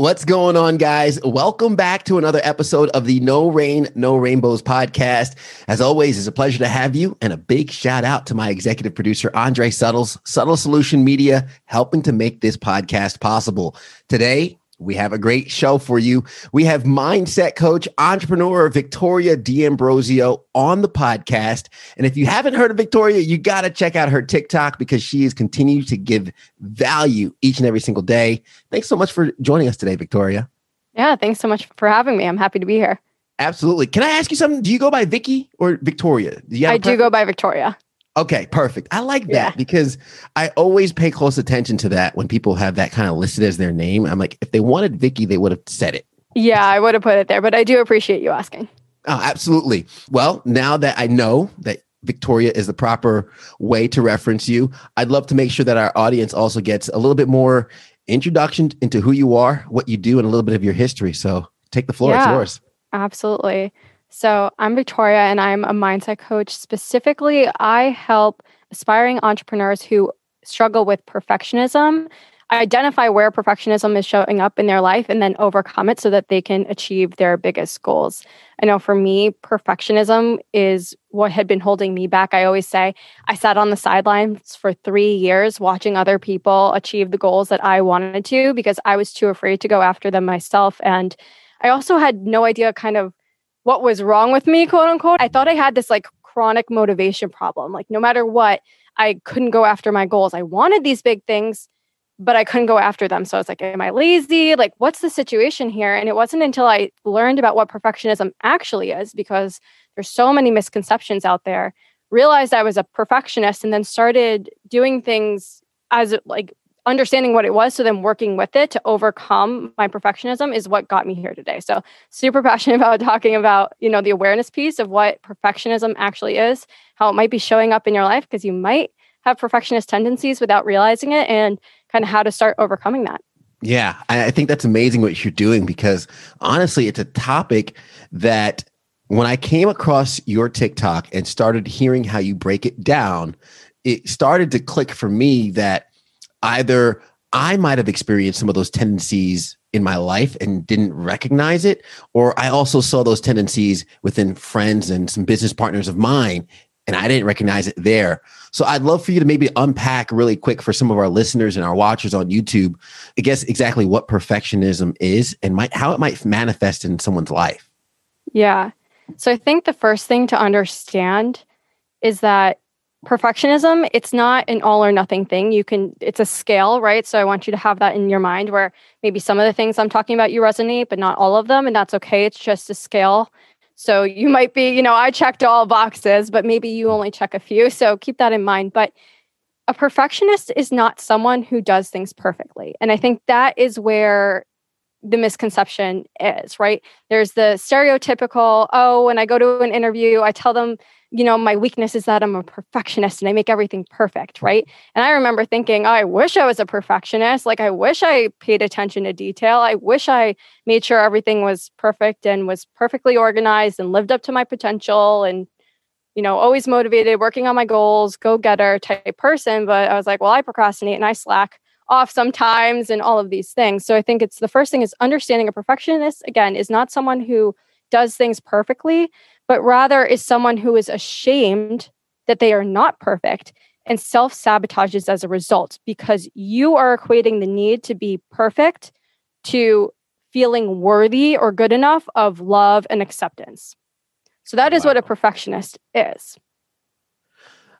What's going on, guys? Welcome back to another episode of the No Rain, No Rainbows podcast. As always, it's a pleasure to have you, and a big shout out to my executive producer, Andre Suttles, Subtle Solution Media, helping to make this podcast possible. Today, we have a great show for you. We have mindset coach, entrepreneur Victoria D'Ambrosio on the podcast. And if you haven't heard of Victoria, you got to check out her TikTok because she is continuing to give value each and every single day. Thanks so much for joining us today, Victoria. Yeah, thanks so much for having me. I'm happy to be here. Absolutely. Can I ask you something? Do you go by Vicky or Victoria? Do I do go by Victoria. Okay, perfect. I like that yeah. because I always pay close attention to that when people have that kind of listed as their name. I'm like, if they wanted Vicky, they would have said it. Yeah, I would have put it there, but I do appreciate you asking. Oh, absolutely. Well, now that I know that Victoria is the proper way to reference you, I'd love to make sure that our audience also gets a little bit more introduction into who you are, what you do, and a little bit of your history. So take the floor. Yeah, it's yours. Absolutely. So, I'm Victoria and I'm a mindset coach. Specifically, I help aspiring entrepreneurs who struggle with perfectionism identify where perfectionism is showing up in their life and then overcome it so that they can achieve their biggest goals. I know for me, perfectionism is what had been holding me back. I always say I sat on the sidelines for three years watching other people achieve the goals that I wanted to because I was too afraid to go after them myself. And I also had no idea kind of what was wrong with me, quote unquote. I thought I had this like chronic motivation problem. Like, no matter what, I couldn't go after my goals. I wanted these big things, but I couldn't go after them. So I was like, am I lazy? Like, what's the situation here? And it wasn't until I learned about what perfectionism actually is, because there's so many misconceptions out there, realized I was a perfectionist and then started doing things as like understanding what it was so then working with it to overcome my perfectionism is what got me here today. So super passionate about talking about you know the awareness piece of what perfectionism actually is how it might be showing up in your life because you might have perfectionist tendencies without realizing it and kind of how to start overcoming that. Yeah i think that's amazing what you're doing because honestly it's a topic that when i came across your tiktok and started hearing how you break it down it started to click for me that either I might have experienced some of those tendencies in my life and didn't recognize it, or I also saw those tendencies within friends and some business partners of mine, and I didn't recognize it there. So I'd love for you to maybe unpack really quick for some of our listeners and our watchers on YouTube, I guess exactly what perfectionism is and might, how it might manifest in someone's life. Yeah. So I think the first thing to understand is that perfectionism it's not an all or nothing thing. You can it's a scale right? So i want you to have that in your mind where maybe some of the things i'm talking about you resonate but not all of them and that's okay. It's just a scale. So you might be you know i checked all boxes but maybe you only check a few. So keep that in mind. But a perfectionist is not someone who does things perfectly. And i think that is where the misconception is right? There's the stereotypical oh when i go to an interview i tell them you know, my weakness is that I'm a perfectionist and I make everything perfect, right? And I remember thinking, oh, I wish I was a perfectionist. Like, I wish I paid attention to detail. I wish I made sure everything was perfect and was perfectly organized and lived up to my potential and, you know, always motivated, working on my goals, go getter type person. But I was like, well, I procrastinate and I slack off sometimes and all of these things. So I think it's the first thing is understanding a perfectionist, again, is not someone who does things perfectly, but rather is someone who is ashamed that they are not perfect and self sabotages as a result because you are equating the need to be perfect to feeling worthy or good enough of love and acceptance. So that is wow. what a perfectionist is.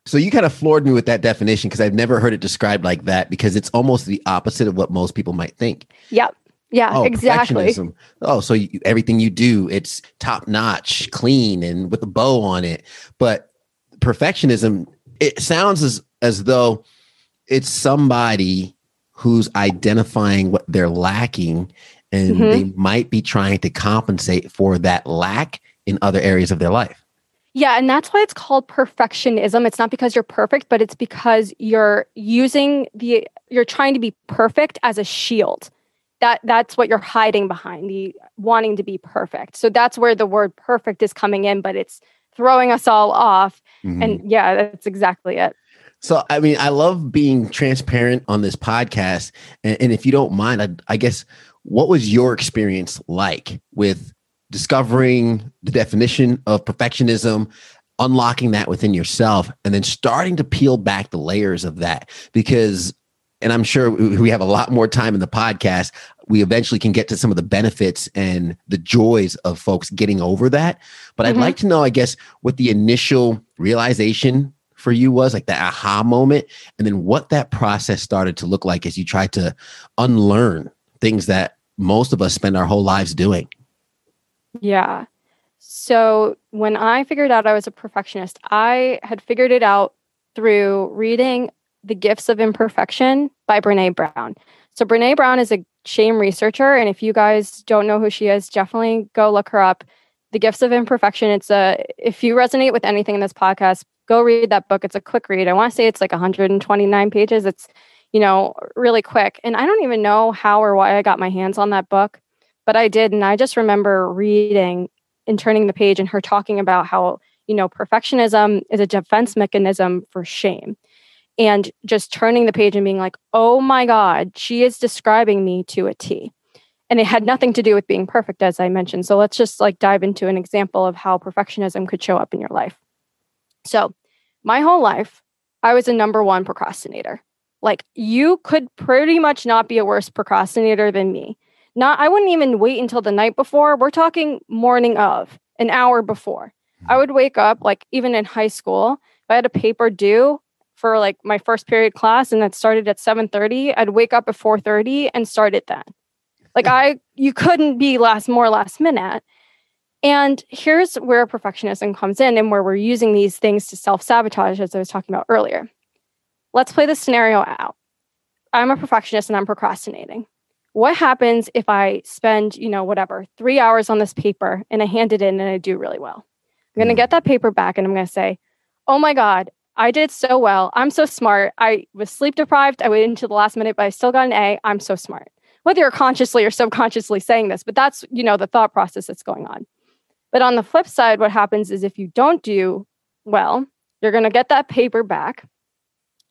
So you kind of floored me with that definition because I've never heard it described like that because it's almost the opposite of what most people might think. Yep. Yeah, oh, exactly. Oh, so you, everything you do, it's top notch, clean, and with a bow on it. But perfectionism, it sounds as as though it's somebody who's identifying what they're lacking, and mm-hmm. they might be trying to compensate for that lack in other areas of their life. Yeah, and that's why it's called perfectionism. It's not because you're perfect, but it's because you're using the you're trying to be perfect as a shield. That that's what you're hiding behind, the wanting to be perfect. So that's where the word perfect is coming in, but it's throwing us all off. Mm-hmm. And yeah, that's exactly it. So, I mean, I love being transparent on this podcast. And, and if you don't mind, I, I guess, what was your experience like with discovering the definition of perfectionism, unlocking that within yourself, and then starting to peel back the layers of that. Because, and I'm sure we have a lot more time in the podcast, we eventually can get to some of the benefits and the joys of folks getting over that. But mm-hmm. I'd like to know, I guess, what the initial realization for you was like the aha moment and then what that process started to look like as you tried to unlearn things that most of us spend our whole lives doing yeah. So when I figured out I was a perfectionist, I had figured it out through reading The Gifts of Imperfection by Brene Brown. So Brene Brown is a shame researcher. And if you guys don't know who she is, definitely go look her up. The Gifts of Imperfection. It's a if you resonate with anything in this podcast, go read that book. It's a quick read. I want to say it's like 129 pages. It's, you know, really quick. And I don't even know how or why I got my hands on that book but I did. And I just remember reading and turning the page and her talking about how, you know, perfectionism is a defense mechanism for shame. And just turning the page and being like, oh my God, she is describing me to a T. And it had nothing to do with being perfect, as I mentioned. So let's just like dive into an example of how perfectionism could show up in your life. So, my whole life, I was a number one procrastinator. Like, you could pretty much not be a worse procrastinator than me not I wouldn't even wait until the night before. We're talking morning of, an hour before. I hmm. would wake up like even in high school, if I had a paper due for like my first period class and that started at 7:30, I'd wake up at 4:30 and start it then. Like I you couldn't be last more last minute. And here's where perfectionism comes in and where we're using these things to self-sabotage as I was talking about earlier. Let's play the scenario out. I'm a perfectionist and I'm procrastinating what happens if I spend, you know, whatever, three hours on this paper and I hand it in and I do really well? I'm going to mm. get that paper back and I'm going to say, oh my God, I did so well. I'm so smart. I was sleep deprived. I waited until the last minute, but I still got an A. I'm so smart. Whether you're consciously or subconsciously saying this, but that's, you know, the thought process that's going on. But on the flip side, what happens is if you don't do well, you're going to get that paper back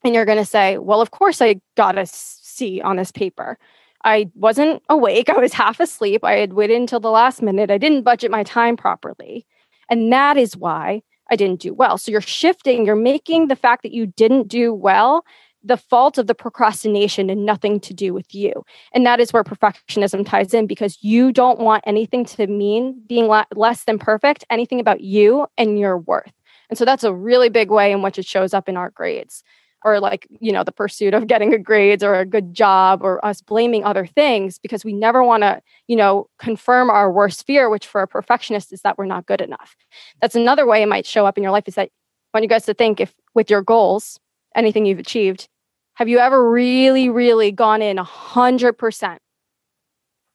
and you're going to say, well, of course I got a C on this paper. I wasn't awake. I was half asleep. I had waited until the last minute. I didn't budget my time properly. And that is why I didn't do well. So you're shifting, you're making the fact that you didn't do well the fault of the procrastination and nothing to do with you. And that is where perfectionism ties in because you don't want anything to mean being less than perfect, anything about you and your worth. And so that's a really big way in which it shows up in our grades or like you know the pursuit of getting a grades or a good job or us blaming other things because we never want to you know confirm our worst fear which for a perfectionist is that we're not good enough. That's another way it might show up in your life is that I want you guys to think if with your goals anything you've achieved have you ever really really gone in 100%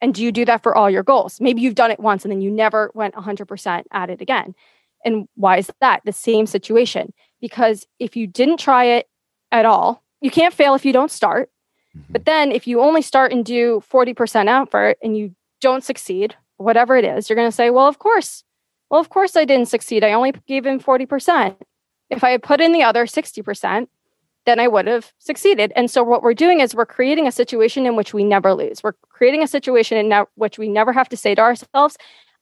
and do you do that for all your goals? Maybe you've done it once and then you never went 100% at it again. And why is that? The same situation. Because if you didn't try it at all. You can't fail if you don't start. Mm-hmm. But then if you only start and do 40% effort and you don't succeed, whatever it is, you're going to say, well, of course. Well, of course I didn't succeed. I only gave in 40%. If I had put in the other 60%, then I would have succeeded. And so what we're doing is we're creating a situation in which we never lose. We're creating a situation in which we never have to say to ourselves,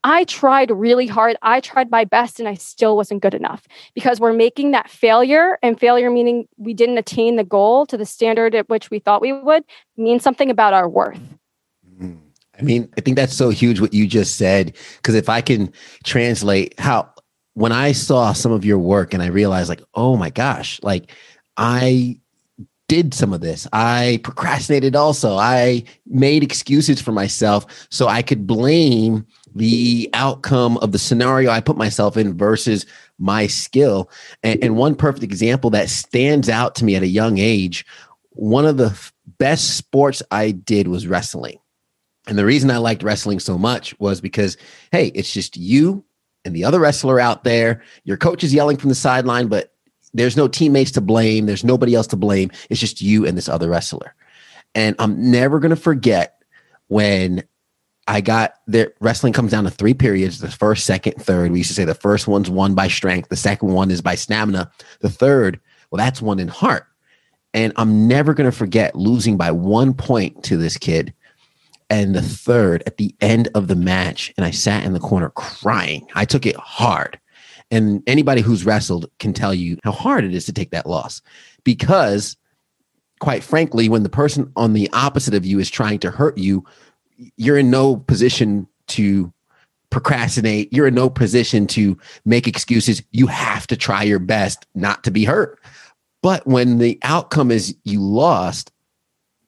I tried really hard. I tried my best and I still wasn't good enough because we're making that failure and failure meaning we didn't attain the goal to the standard at which we thought we would mean something about our worth. Mm-hmm. I mean, I think that's so huge what you just said. Because if I can translate how, when I saw some of your work and I realized, like, oh my gosh, like I did some of this. I procrastinated also. I made excuses for myself so I could blame the outcome of the scenario I put myself in versus my skill. And, and, one perfect example that stands out to me at a young age one of the best sports I did was wrestling. And the reason I liked wrestling so much was because, hey, it's just you and the other wrestler out there. Your coach is yelling from the sideline, but there's no teammates to blame. There's nobody else to blame. It's just you and this other wrestler. And I'm never going to forget when I got the wrestling comes down to three periods the first, second, third. We used to say the first one's won by strength, the second one is by stamina, the third, well, that's won in heart. And I'm never going to forget losing by one point to this kid. And the third at the end of the match, and I sat in the corner crying. I took it hard. And anybody who's wrestled can tell you how hard it is to take that loss because, quite frankly, when the person on the opposite of you is trying to hurt you, you're in no position to procrastinate. You're in no position to make excuses. You have to try your best not to be hurt. But when the outcome is you lost,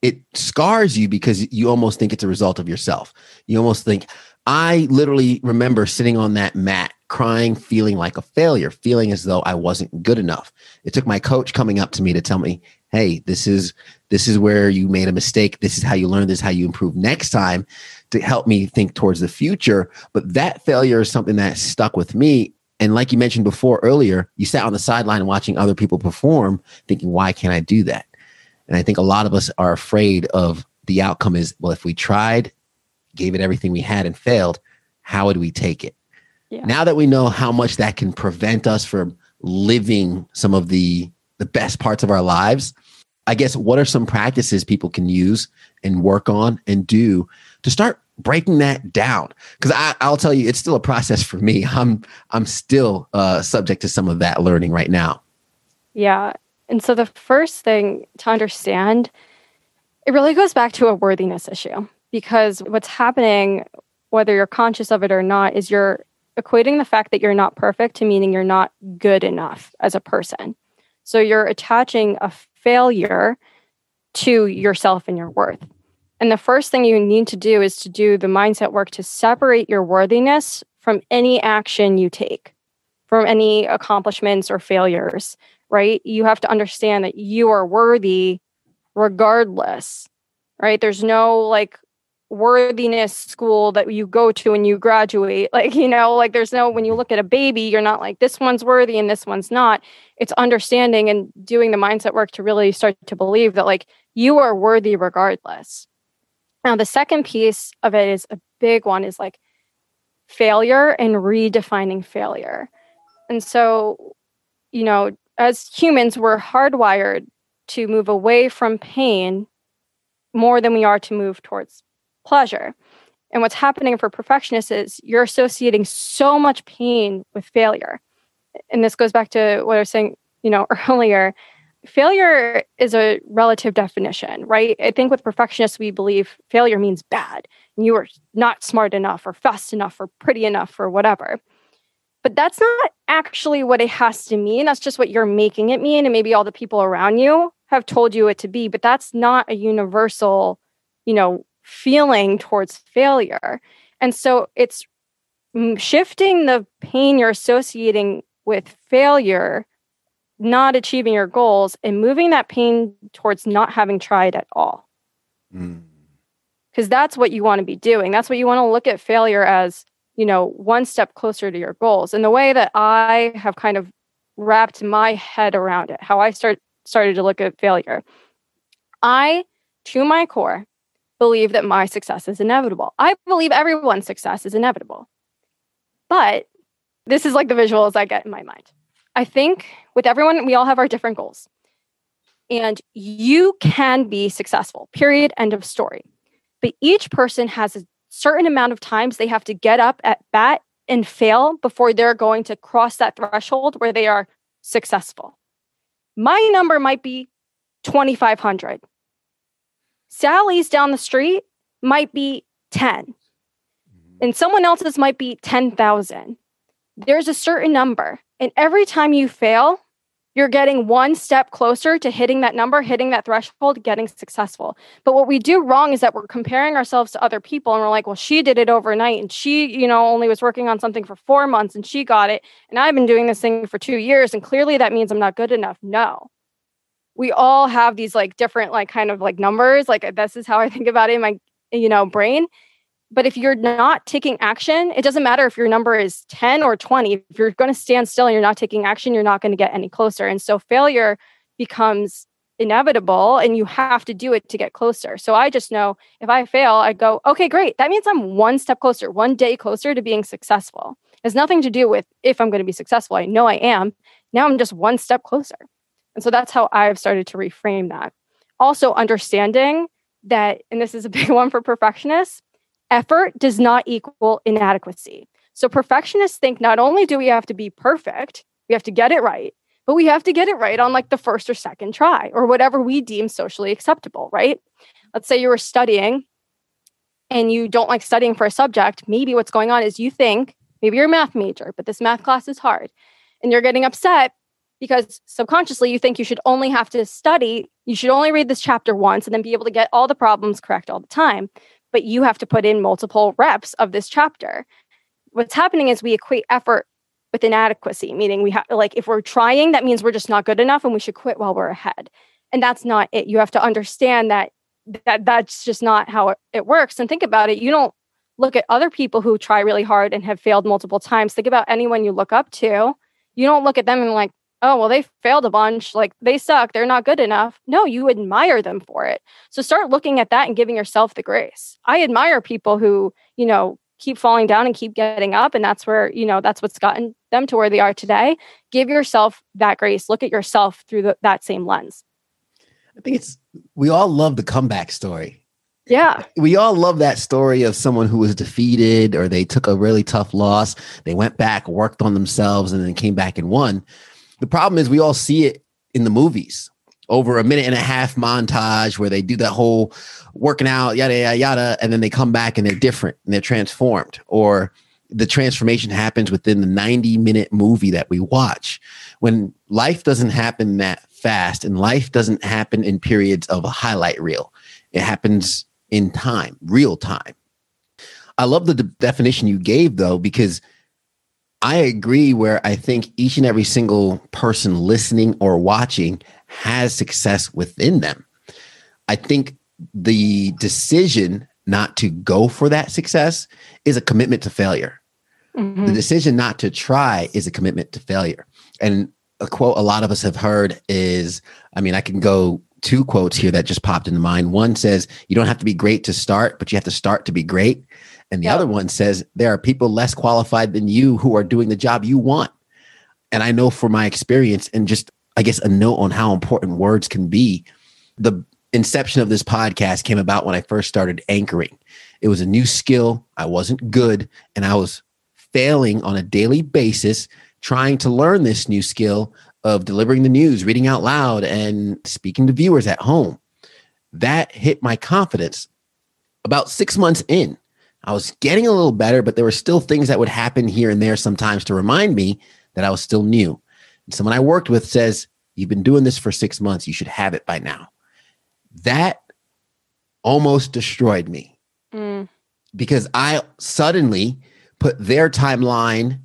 it scars you because you almost think it's a result of yourself. You almost think, I literally remember sitting on that mat, crying, feeling like a failure, feeling as though I wasn't good enough. It took my coach coming up to me to tell me, hey, this is this is where you made a mistake. This is how you learn. This is how you improve next time to help me think towards the future. But that failure is something that stuck with me. And like you mentioned before earlier, you sat on the sideline watching other people perform, thinking, why can't I do that? And I think a lot of us are afraid of the outcome is, well, if we tried, gave it everything we had and failed, how would we take it? Yeah. Now that we know how much that can prevent us from living some of the the best parts of our lives, I guess what are some practices people can use and work on and do to start breaking that down? Because i'll tell you it's still a process for me. I'm i'm still uh, subject to some of that learning right now. Yeah. And so the first thing to understand it really goes back to a worthiness issue because what's happening whether you're conscious of it or not is you're equating the fact that you're not perfect to meaning you're not good enough as a person so you're attaching a failure to yourself and your worth and the first thing you need to do is to do the mindset work to separate your worthiness from any action you take, from any accomplishments or failures, right? You have to understand that you are worthy regardless, right? There's no like worthiness school that you go to when you graduate. Like, you know, like there's no, when you look at a baby, you're not like, this one's worthy and this one's not. It's understanding and doing the mindset work to really start to believe that like you are worthy regardless. Now, the second piece of it is a big one is like failure and redefining failure. And so, you know, as humans, we're hardwired to move away from pain more than we are to move towards pleasure. And what's happening for perfectionists is you're associating so much pain with failure. And this goes back to what I was saying, you know, earlier failure is a relative definition, right? I think with perfectionists, we believe failure means bad. And you are not smart enough or fast enough or pretty enough or whatever. But that's not actually what it has to mean. That's just what you're making it mean. And maybe all the people around you have told you it to be, but that's not a universal, you know, feeling towards failure. And so it's shifting the pain you're associating with failure not achieving your goals and moving that pain towards not having tried at all. Because mm. that's what you want to be doing. That's what you want to look at failure as, you know, one step closer to your goals. And the way that I have kind of wrapped my head around it, how I start started to look at failure. I, to my core, believe that my success is inevitable. I believe everyone's success is inevitable. But this is like the visuals I get in my mind. I think with everyone, we all have our different goals. And you can be successful, period, end of story. But each person has a certain amount of times they have to get up at bat and fail before they're going to cross that threshold where they are successful. My number might be 2,500. Sally's down the street might be 10, mm-hmm. and someone else's might be 10,000. There's a certain number. And every time you fail, you're getting one step closer to hitting that number, hitting that threshold, getting successful. But what we do wrong is that we're comparing ourselves to other people and we're like, well, she did it overnight and she, you know, only was working on something for four months and she got it. And I've been doing this thing for two years and clearly that means I'm not good enough. No. We all have these like different, like kind of like numbers. Like this is how I think about it in my, you know, brain but if you're not taking action, it doesn't matter if your number is 10 or 20. If you're going to stand still and you're not taking action, you're not going to get any closer. And so failure becomes inevitable and you have to do it to get closer. So I just know if I fail, I go, okay, great. That means I'm one step closer, one day closer to being successful. It has nothing to do with if I'm going to be successful. I know I am. Now I'm just one step closer. And so that's how I've started to reframe that. Also, understanding that, and this is a big one for perfectionists, effort does not equal inadequacy. So perfectionists think not only do we have to be perfect, we have to get it right, but we have to get it right on like the first or second try or whatever we deem socially acceptable, right? Let's say you were studying and you don't like studying for a subject. Maybe what's going on is you think, maybe you're a math major, but this math class is hard and you're getting upset because subconsciously you think you should only have to study, you should only read this chapter once and then be able to get all the problems correct all the time. But you have to put in multiple reps of this chapter. What's happening is we equate effort with inadequacy, meaning we have like if we're trying, that means we're just not good enough and we should quit while we're ahead. And that's not it. You have to understand that that that's just not how it, it works. And think about it. You don't look at other people who try really hard and have failed multiple times. Think about anyone you look up to. You don't look at them and like, oh, well, they failed a bunch. Like they suck. They're not good enough. No, you admire them for it. So start looking at that and giving yourself the grace. I admire people who, you know, keep falling down and keep getting up. And that's where, you know, that's what's gotten them to where they are today. Give yourself that grace. Look at yourself through the, that same lens. I think it's, we all love the comeback story. Yeah. We all love that story of someone who was defeated or they took a really tough loss. They went back, worked on themselves, and then came back and won. The problem is we all see it in the movies over a minute and a half montage where they do that whole working out, yada, yada, yada, and then they come back and they're different and they're transformed. Or the transformation happens within the 90 minute movie that we watch. When life doesn't happen that fast and life doesn't happen in periods of a highlight reel, it happens in time, real time. I love the de- definition you gave though, because I agree where I think each and every single person listening or watching has success within them. I think the decision not to go for that success is a commitment to failure. Mm-hmm. The decision not to try is a commitment to failure. And a quote a lot of us have heard is I mean, I can go two quotes here that just popped into mind. One says, You don't have to be great to start, but you have to start to be great. And the yep. other one says there are people less qualified than you who are doing the job you want. And I know for my experience and just, I guess, a note on how important words can be. The inception of this podcast came about when I first started anchoring. It was a new skill. I wasn't good and I was failing on a daily basis trying to learn this new skill of delivering the news, reading out loud, and speaking to viewers at home. That hit my confidence about six months in. I was getting a little better, but there were still things that would happen here and there sometimes to remind me that I was still new. And someone I worked with says, You've been doing this for six months. You should have it by now. That almost destroyed me mm. because I suddenly put their timeline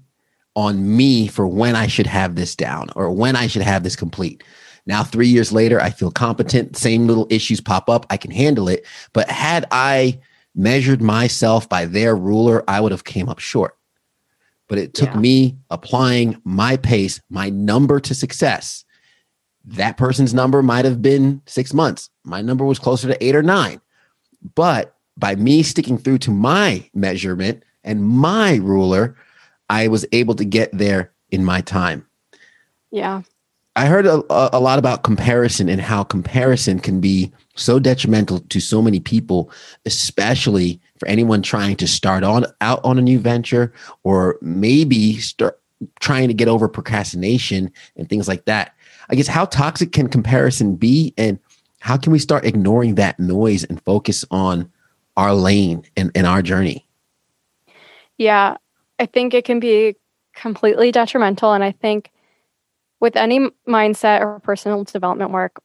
on me for when I should have this down or when I should have this complete. Now, three years later, I feel competent. Same little issues pop up. I can handle it. But had I measured myself by their ruler, I would have came up short. But it took yeah. me applying my pace, my number to success. That person's number might have been six months. My number was closer to eight or nine. But by me sticking through to my measurement and my ruler, I was able to get there in my time. Yeah. I heard a, a lot about comparison and how comparison can be so detrimental to so many people, especially for anyone trying to start on out on a new venture or maybe start trying to get over procrastination and things like that. I guess how toxic can comparison be and how can we start ignoring that noise and focus on our lane and, and our journey? Yeah, I think it can be completely detrimental. And I think with any mindset or personal development work,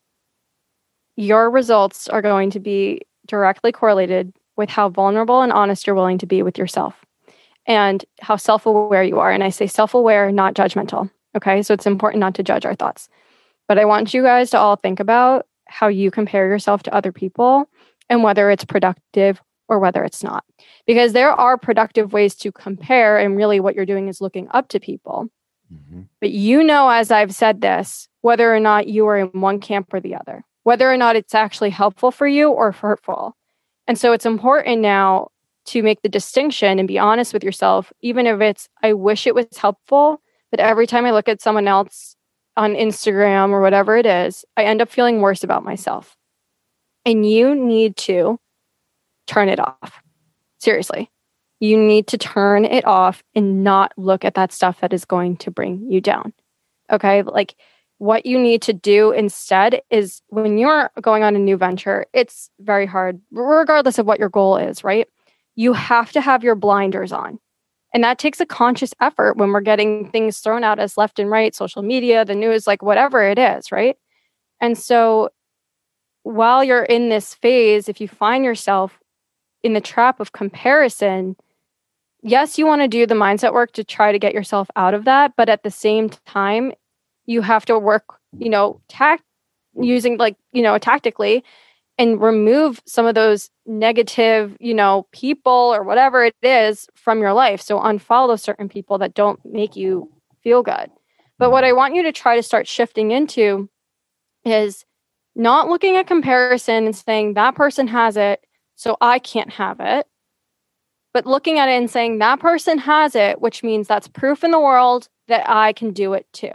your results are going to be directly correlated with how vulnerable and honest you're willing to be with yourself and how self aware you are. And I say self aware, not judgmental. Okay. So it's important not to judge our thoughts. But I want you guys to all think about how you compare yourself to other people and whether it's productive or whether it's not. Because there are productive ways to compare, and really what you're doing is looking up to people. Mm-hmm. But you know, as I've said this, whether or not you are in one camp or the other, whether or not it's actually helpful for you or hurtful. And so it's important now to make the distinction and be honest with yourself, even if it's, I wish it was helpful, but every time I look at someone else on Instagram or whatever it is, I end up feeling worse about myself. And you need to turn it off. Seriously. You need to turn it off and not look at that stuff that is going to bring you down. Okay. Like what you need to do instead is when you're going on a new venture, it's very hard, regardless of what your goal is, right? You have to have your blinders on. And that takes a conscious effort when we're getting things thrown out as left and right, social media, the news, like whatever it is, right? And so while you're in this phase, if you find yourself in the trap of comparison, yes, you want to do the mindset work to try to get yourself out of that. But at the same time, you have to work, you know, tact using like, you know, tactically and remove some of those negative, you know, people or whatever it is from your life. So unfollow certain people that don't make you feel good. But what I want you to try to start shifting into is not looking at comparison and saying that person has it so I can't have it. But looking at it and saying that person has it, which means that's proof in the world that I can do it too.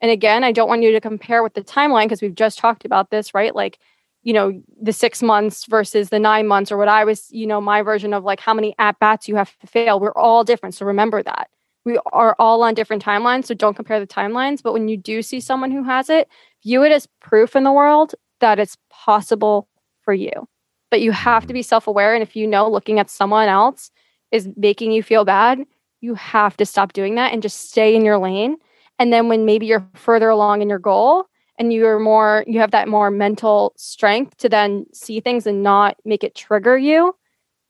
And again, I don't want you to compare with the timeline because we've just talked about this, right? Like, you know, the six months versus the nine months, or what I was, you know, my version of like how many at bats you have to fail. We're all different. So remember that. We are all on different timelines. So don't compare the timelines. But when you do see someone who has it, view it as proof in the world that it's possible for you but you have to be self aware. And if you know looking at someone else is making you feel bad, you have to stop doing that and just stay in your lane. And then when maybe you're further along in your goal and you're more, you have that more mental strength to then see things and not make it trigger you,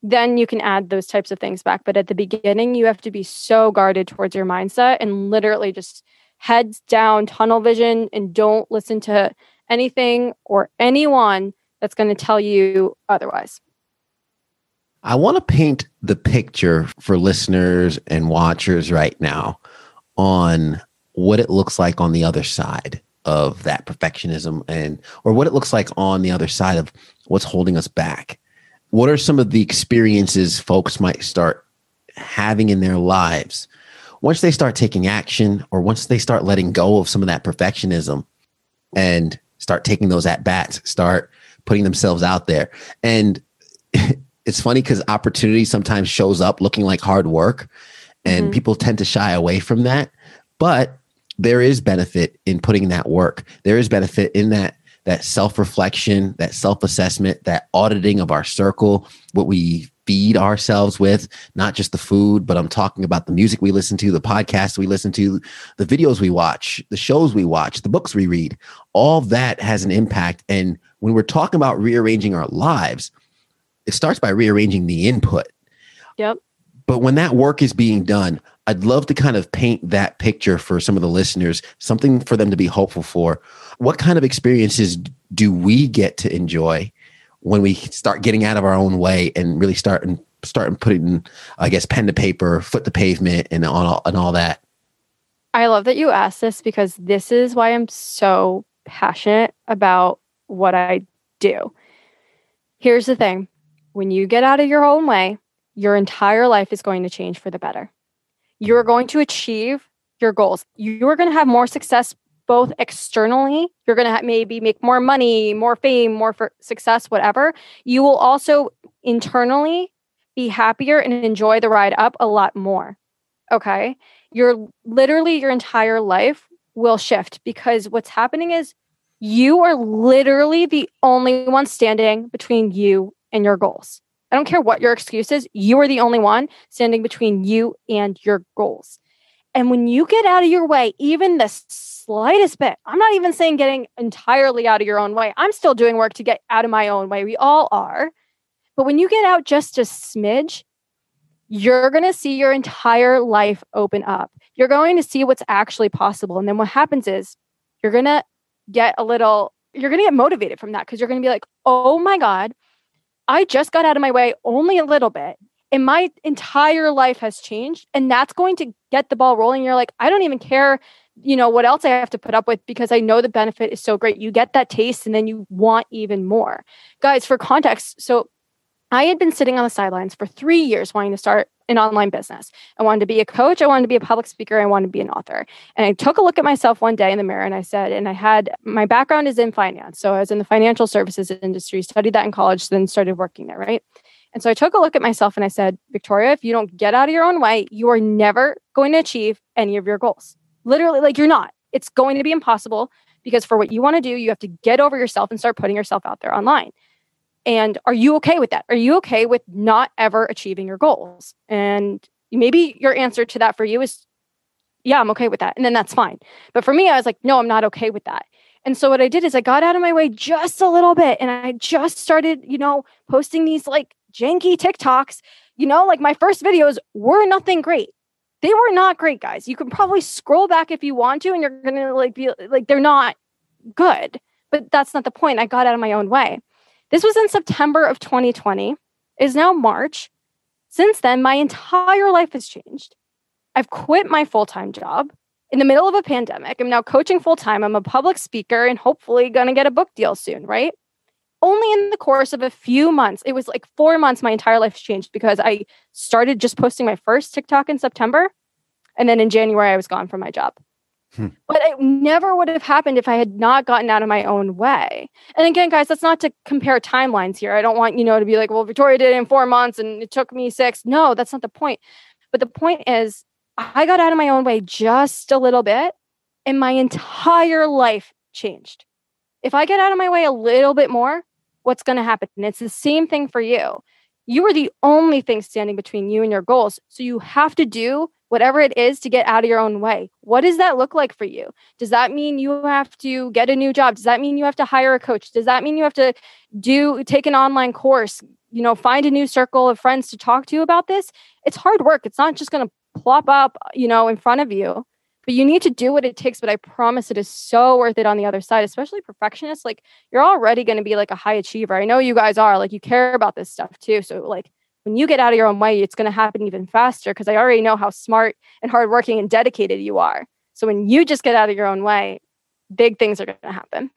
then you can add those types of things back. But at the beginning, you have to be so guarded towards your mindset and literally just heads down, tunnel vision, and don't listen to anything or anyone that's going to tell you otherwise. I want to paint the picture for listeners and watchers right now on what it looks like on the other side of that perfectionism and or what it looks like on the other side of what's holding us back. What are some of the experiences folks might start having in their lives once they start taking action or once they start letting go of some of that perfectionism and start taking those at bats, start putting themselves out there. And it's funny because opportunity sometimes shows up looking like hard work, and mm-hmm. people tend to shy away from that. But there is benefit in putting that work. There is benefit in that that self-reflection, that self-assessment, that auditing of our circle, what we feed ourselves with, not just the food, but I'm talking about the music we listen to, the podcasts we listen to, the videos we watch, the shows we watch, the books we read. All that has an impact and when we're talking about rearranging our lives, it starts by rearranging the input. Yep. But when that work is being done, I'd love to kind of paint that picture for some of the listeners, something for them to be hopeful for. What kind of experiences do we get to enjoy when we start getting out of our own way and really start and start and putting, I guess, pen to paper, foot to pavement, and all and all that? I love that you asked this because this is why I'm so passionate about what I do. Here's the thing when you get out of your own way, your entire life is going to change for the better. You're going to achieve your goals. You're going to have more success both externally. You're going to maybe make more money, more fame, more success, whatever. You will also internally be happier and enjoy the ride up a lot more. Okay. You're literally your entire life will shift because what's happening is you are literally the only one standing between you and your goals. I don't care what your excuse is, you are the only one standing between you and your goals. And when you get out of your way, even the slightest bit, I'm not even saying getting entirely out of your own way. I'm still doing work to get out of my own way. We all are. But when you get out just a smidge, you're going to see your entire life open up. You're going to see what's actually possible. And then what happens is you're going to get a little, you're going to get motivated from that because you're going to be like, oh my God, I just got out of my way only a little bit and my entire life has changed and that's going to get the ball rolling. You're like i don't even care you know what else i have to put up with because i know the benefit is so great. You get that taste and then you want even more. Guys for context so i had been sitting on the sidelines for three years wanting to start an online business i wanted to be a coach i wanted to be a public speaker i wanted to be an author and i took a look at myself one day in the mirror and i said and i had my background is in finance so i was in the financial services industry studied that in college then started working there right and so I took a look at myself and I said, Victoria, if you don't get out of your own way, you are never going to achieve any of your goals. Literally, like you're not. It's going to be impossible because for what you want to do, you have to get over yourself and start putting yourself out there online. And are you okay with that? Are you okay with not ever achieving your goals? And maybe your answer to that for you is, yeah, I'm okay with that. And then that's fine. But for me, I was like, no, I'm not okay with that. And so what I did is I got out of my way just a little bit and I just started, you know, posting these like janky TikToks. You know, like my first videos were nothing great. They were not great, guys. You can probably scroll back if you want to, and you're gonna like be like they're not good. But that's not the point. I got out of my own way. This was in September of 2020. Is now March. Since then, my entire life has changed. I've quit my full time job in the middle of a pandemic. I'm now coaching full time. I'm a public speaker and hopefully going to get a book deal soon, right? only in the course of a few months, it was like four months, my entire life changed because I started just posting my first TikTok in September. And then in January, I was gone from my job. Hmm. But it never would have happened if I had not gotten out of my own way. And again, guys, that's not to compare timelines here. I don't want, you know, to be like, well, Victoria did it in four months and it took me six. No, that's not the point. But the point is, I got out of my own way just a little bit and my entire life changed. If I get out of my way a little bit more, what's going to happen. And it's the same thing for you. You are the only thing standing between you and your goals. So you have to do whatever it is to get out of your own way. What does that look like for you? Does that mean you have to get a new job? Does that mean you have to hire a coach? Does that mean you have to do take an online course? You know, find a new circle of friends to talk to about this? It's hard work. It's not just going to plop up, you know, in front of you but you need to do what it takes but i promise it is so worth it on the other side especially perfectionists like you're already going to be like a high achiever i know you guys are like you care about this stuff too so like when you get out of your own way it's going to happen even faster because i already know how smart and hardworking and dedicated you are so when you just get out of your own way big things are going to happen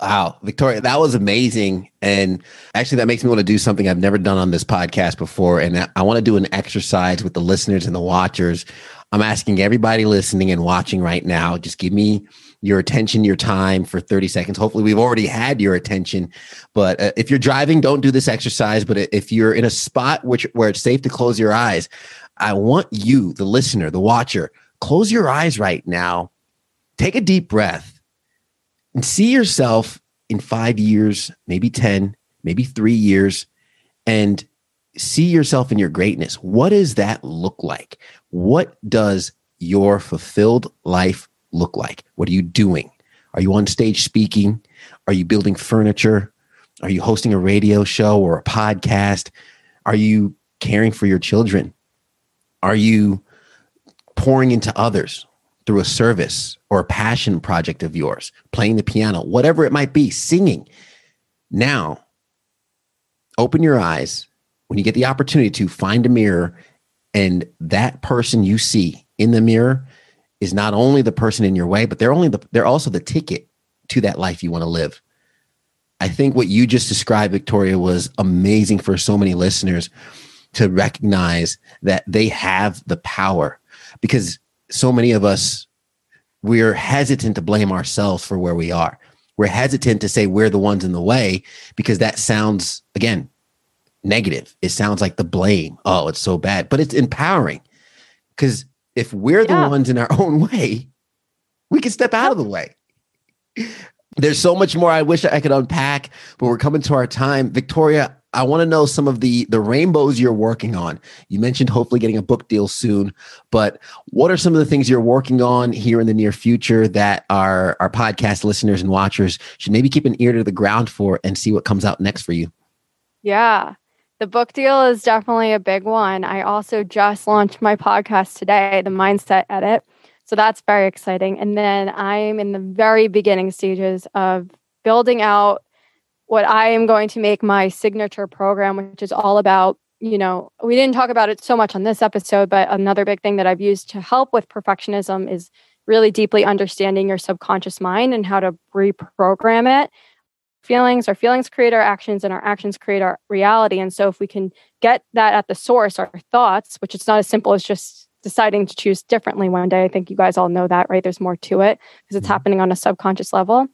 Wow, Victoria, that was amazing. And actually, that makes me want to do something I've never done on this podcast before. And I want to do an exercise with the listeners and the watchers I'm asking everybody listening and watching right now, just give me your attention, your time for 30 seconds. Hopefully, we've already had your attention. But uh, if you're driving, don't do this exercise. But if you're in a spot which, where it's safe to close your eyes, I want you, the listener, the watcher, close your eyes right now. Take a deep breath and see yourself in five years, maybe 10, maybe three years, and see yourself in your greatness. What does that look like? What does your fulfilled life look like? What are you doing? Are you on stage speaking? Are you building furniture? Are you hosting a radio show or a podcast? Are you caring for your children? Are you pouring into others through a service or a passion project of yours, playing the piano, whatever it might be, singing? Now, open your eyes when you get the opportunity to find a mirror and that person you see in the mirror is not only the person in your way but they're only the they're also the ticket to that life you want to live i think what you just described victoria was amazing for so many listeners to recognize that they have the power because so many of us we're hesitant to blame ourselves for where we are we're hesitant to say we're the ones in the way because that sounds again negative. It sounds like the blame. Oh, it's so bad, but it's empowering because if we're yeah. the ones in our own way, we can step out of the way. There's so much more I wish I could unpack, but we're coming to our time. Victoria, I want to know some of the the rainbows you're working on. You mentioned hopefully getting a book deal soon, but what are some of the things you're working on here in the near future that our our podcast listeners and watchers should maybe keep an ear to the ground for and see what comes out next for you? Yeah the book deal is definitely a big one. I also just launched my podcast today, The Mindset Edit. So that's very exciting. And then I'm in the very beginning stages of building out what I am going to make my signature program, which is all about, you know, we didn't talk about it so much on this episode, but another big thing that I've used to help with perfectionism is really deeply understanding your subconscious mind and how to reprogram it. Feelings, our feelings create our actions, and our actions create our reality. And so, if we can get that at the source, our thoughts, which it's not as simple as just deciding to choose differently one day. I think you guys all know that, right? There's more to it because it's mm-hmm. happening on a subconscious level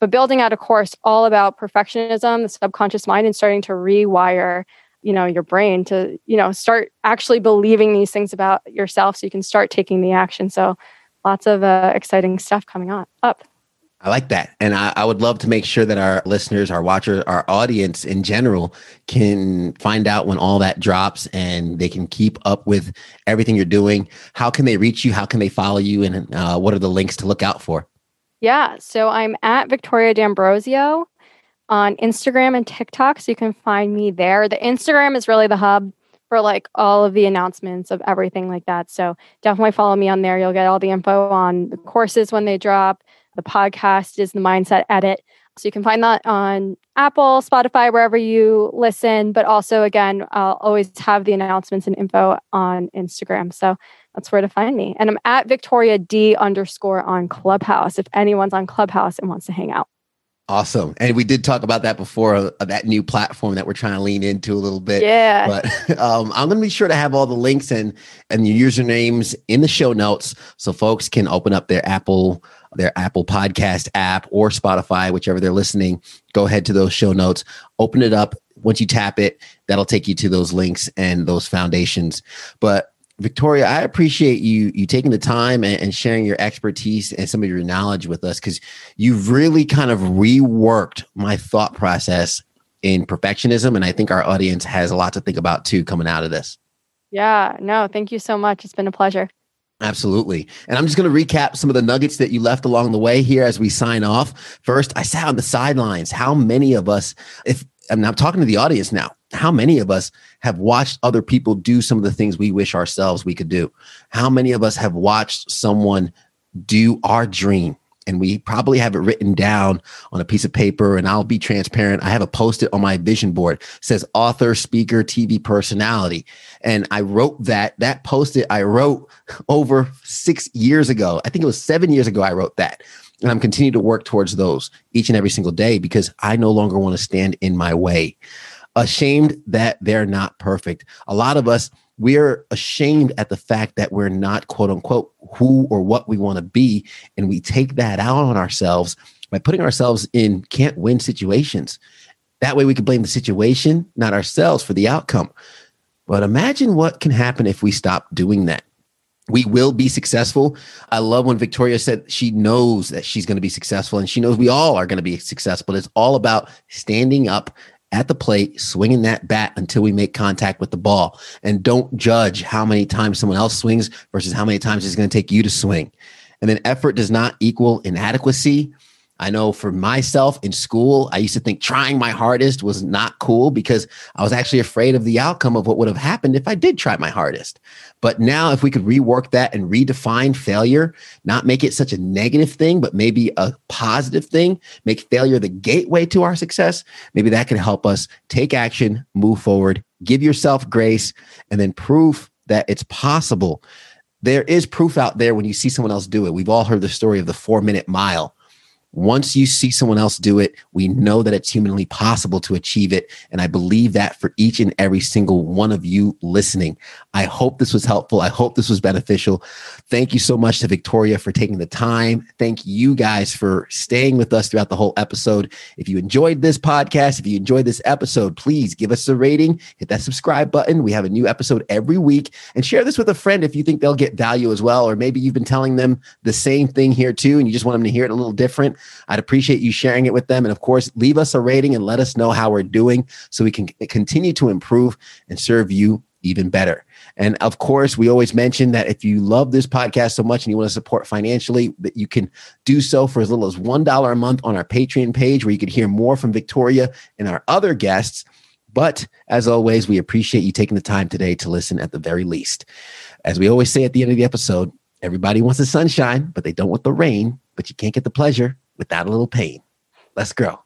but building out a course all about perfectionism the subconscious mind and starting to rewire you know your brain to you know start actually believing these things about yourself so you can start taking the action so lots of uh, exciting stuff coming on up I like that. And I, I, would love to make sure that our listeners, our watchers, our audience in general can find out when all that drops and they can keep up with everything you're doing. How can they reach you? How can they follow you? And uh, what are the links to look out for? Yeah. So I'm at Victoria D'Ambrosio on Instagram and TikTok. So you can find me there. The Instagram is really the hub for like all of the announcements of everything like that. So definitely follow me on there. You'll get all the info on the courses when they drop. The podcast is the Mindset Edit. So you can find that on Apple, Spotify, wherever you listen. But also, again, I'll always have the announcements and info on Instagram. So that's where to find me. And I'm at Victoria D underscore on Clubhouse if anyone's on Clubhouse and wants to hang out. Awesome. And we did talk about that before, uh, that new platform that we're trying to lean into a little bit. Yeah. But um, I'm going to be sure to have all the links and, and your usernames in the show notes so folks can open up their Apple their Apple Podcast app or Spotify, whichever they're listening. Go ahead to those show notes, open it up. Once you tap it, that'll take you to those links and those foundations. But Victoria, I appreciate you you taking the time and, and sharing your expertise and some of your knowledge with us because you've really kind of reworked my thought process in perfectionism, and I think our audience has a lot to think about too coming out of this. Yeah, no, thank you so much. It's been a pleasure. Absolutely. And I'm just going to recap some of the nuggets that you left along the way here as we sign off. First, I sat on the sidelines. How many of us, if I'm talking to the audience now. How many of us have watched other people do some of the things we wish ourselves we could do? How many of us have watched someone do our dream? And we probably have it written down on a piece of paper. And I'll be transparent. I have a post it on my vision board. It says author, speaker, TV personality. And I wrote that, that post it I wrote over six years ago. I think it was seven years ago I wrote that. And I'm continuing to work towards those each and every single day because I no longer want to stand in my way. Ashamed that they're not perfect. A lot of us, we're ashamed at the fact that we're not, quote unquote, who or what we want to be. And we take that out on ourselves by putting ourselves in can't win situations. That way we can blame the situation, not ourselves, for the outcome. But imagine what can happen if we stop doing that we will be successful. I love when Victoria said she knows that she's going to be successful and she knows we all are going to be successful. It's all about standing up at the plate, swinging that bat until we make contact with the ball. And don't judge how many times someone else swings versus how many times it's going to take you to swing. And then effort does not equal inadequacy. I know for myself in school, I used to think trying my hardest was not cool because I was actually afraid of the outcome of what would have happened if I did try my hardest. But now, if we could rework that and redefine failure, not make it such a negative thing, but maybe a positive thing, make failure the gateway to our success, maybe that can help us take action, move forward, give yourself grace, and then proof that it's possible. There is proof out there when you see someone else do it. We've all heard the story of the four minute mile once you see someone else do it, we know that it's humanly possible to achieve it. And I believe that for each and every single one of you listening. I hope this was helpful. I hope this was beneficial. Thank you so much to Victoria for taking the time. Thank you guys for staying with us throughout the whole episode. If you enjoyed this podcast, if you enjoyed this episode, please give us a rating, hit that subscribe button. We have a new episode every week and share this with a friend if you think they'll get value as well. Or maybe you've been telling them the same thing here too, and you just want them to hear it a little different. I'd appreciate you sharing it with them. And of course, leave us a rating and let us know how we're doing so we can continue to improve and serve you even better. And of course, we always mention that if you love this podcast so much and you want to support financially, that you can do so for as little as $1 a month on our Patreon page, where you could hear more from Victoria and our other guests. But as always, we appreciate you taking the time today to listen at the very least. As we always say at the end of the episode, everybody wants the sunshine, but they don't want the rain, but you can't get the pleasure without a little pain. Let's grow.